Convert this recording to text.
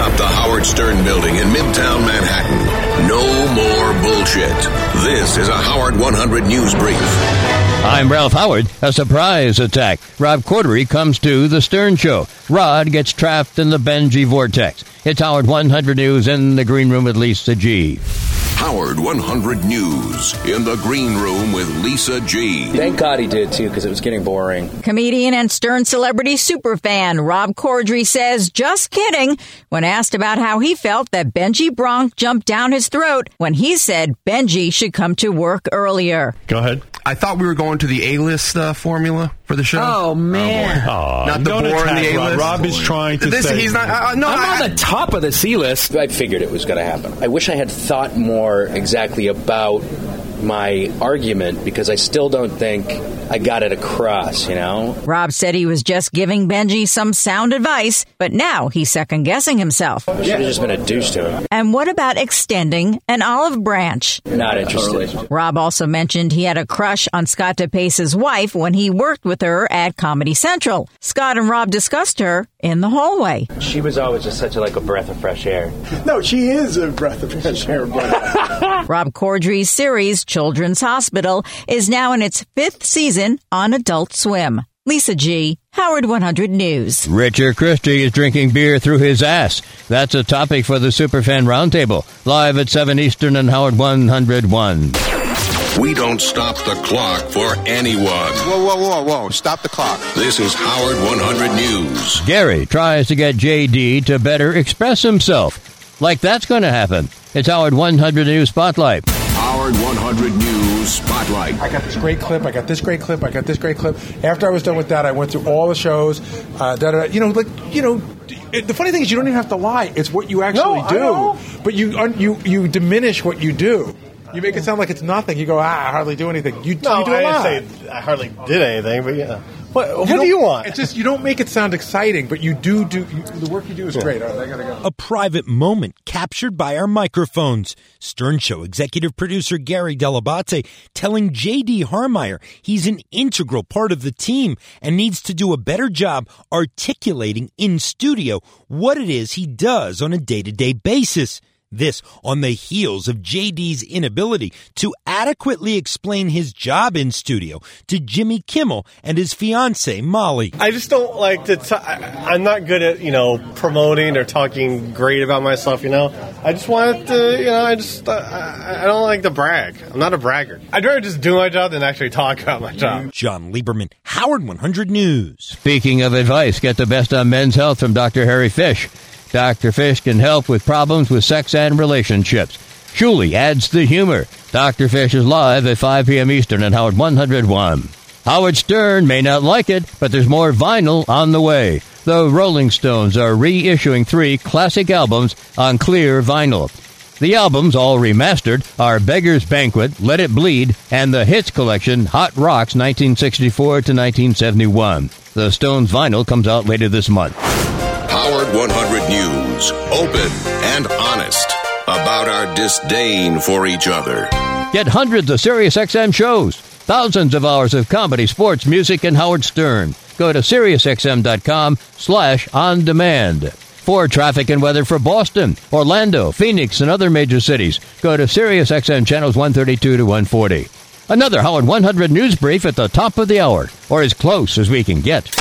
atop the Howard Stern building in Midtown Manhattan. No more bullshit. This is a Howard 100 News Brief. I'm Ralph Howard. A surprise attack. Rob Corddry comes to the Stern Show. Rod gets trapped in the Benji vortex. It's Howard 100 News in the green room with Lisa G. Howard 100 News in the green room with Lisa G. Thank God he did too, because it was getting boring. Comedian and Stern celebrity superfan Rob Corddry says, just kidding, when asked about how he felt that Benji Bronk jumped down his throat when he said Benji should come to work earlier. Go ahead. I thought we were going to the A-list uh, formula for the show. Oh man, Aw, Not the don't boring attack the Rob. A-list. Rob is trying to This, say he's not. Uh, no, I'm I, on the top of the C list. I figured it was going to happen. I wish I had thought more exactly about my argument because I still don't think I got it across, you know? Rob said he was just giving Benji some sound advice, but now he's second guessing himself. I should have just been a douche to him. And what about extending an olive branch? Not interested. Rob also mentioned he had a crush on Scott DePace's wife when he worked with her at Comedy Central. Scott and Rob discussed her in the hallway. She was always just such a, like a breath of fresh air. No, she is a breath of fresh air. Rob Corddry's series, Children's Hospital, is now in its fifth season on Adult Swim. Lisa G., Howard 100 News. Richard Christie is drinking beer through his ass. That's a topic for the Superfan Roundtable. Live at 7 Eastern and Howard 101. We don't stop the clock for anyone. Whoa, whoa, whoa, whoa. Stop the clock. This is Howard 100 News. Gary tries to get JD to better express himself. Like that's going to happen. It's Howard 100 News Spotlight. Howard 100 News Spotlight. I got this great clip. I got this great clip. I got this great clip. After I was done with that, I went through all the shows. Uh, da, da, da. You know, like you know, it, the funny thing is, you don't even have to lie. It's what you actually No, do. But you you you diminish what you do. You make it sound like it's nothing. You go, ah, I hardly do anything. You, No, you do a I lot. didn't say I hardly did anything, but yeah. What, what do you want? It's just you don't make it sound exciting, but you do do you, the work you do is great. All right, I gotta go. A private moment captured by our microphones. Stern Show executive producer Gary Dell'Abate telling J.D. Harmeyer he's an integral part of the team and needs to do a better job articulating in studio what it is he does on a day to day basis. This on the heels of JD's inability to adequately explain his job in studio to Jimmy Kimmel and his fiancee Molly. I just don't like to. T- I- I'm not good at you know promoting or talking great about myself. You know, I just want to. You know, I just uh, I, I don't like to brag. I'm not a bragger. I'd rather just do my job than actually talk about my job. Jon Leiberman, Howard 100 News. Speaking of advice, get the best on men's health from Dr. Harry Fisch. Dr. Fisch can help with problems with sex and relationships. Shuli adds the humor. Dr. Fisch is live at 5 p.m. Eastern at Howard 101. Howard Stern may not like it, but there's more vinyl on the way. The Rolling Stones are reissuing three classic albums on clear vinyl. The albums, all remastered, are Beggar's Banquet, Let It Bleed, and the Hits Collection, Hot Rocks 1964 to 1971. The Stones vinyl comes out later this month. Howard 100 News. Open and honest about our disdain for each other. Get hundreds of SiriusXM shows, thousands of hours of comedy, sports, music, and Howard Stern. Go to SiriusXM.com slash on demand. For traffic and weather for Boston, Orlando, Phoenix, and other major cities, go to SiriusXM channels 132 to 140. Another Howard 100 News Brief at the top of the hour, or as close as we can get.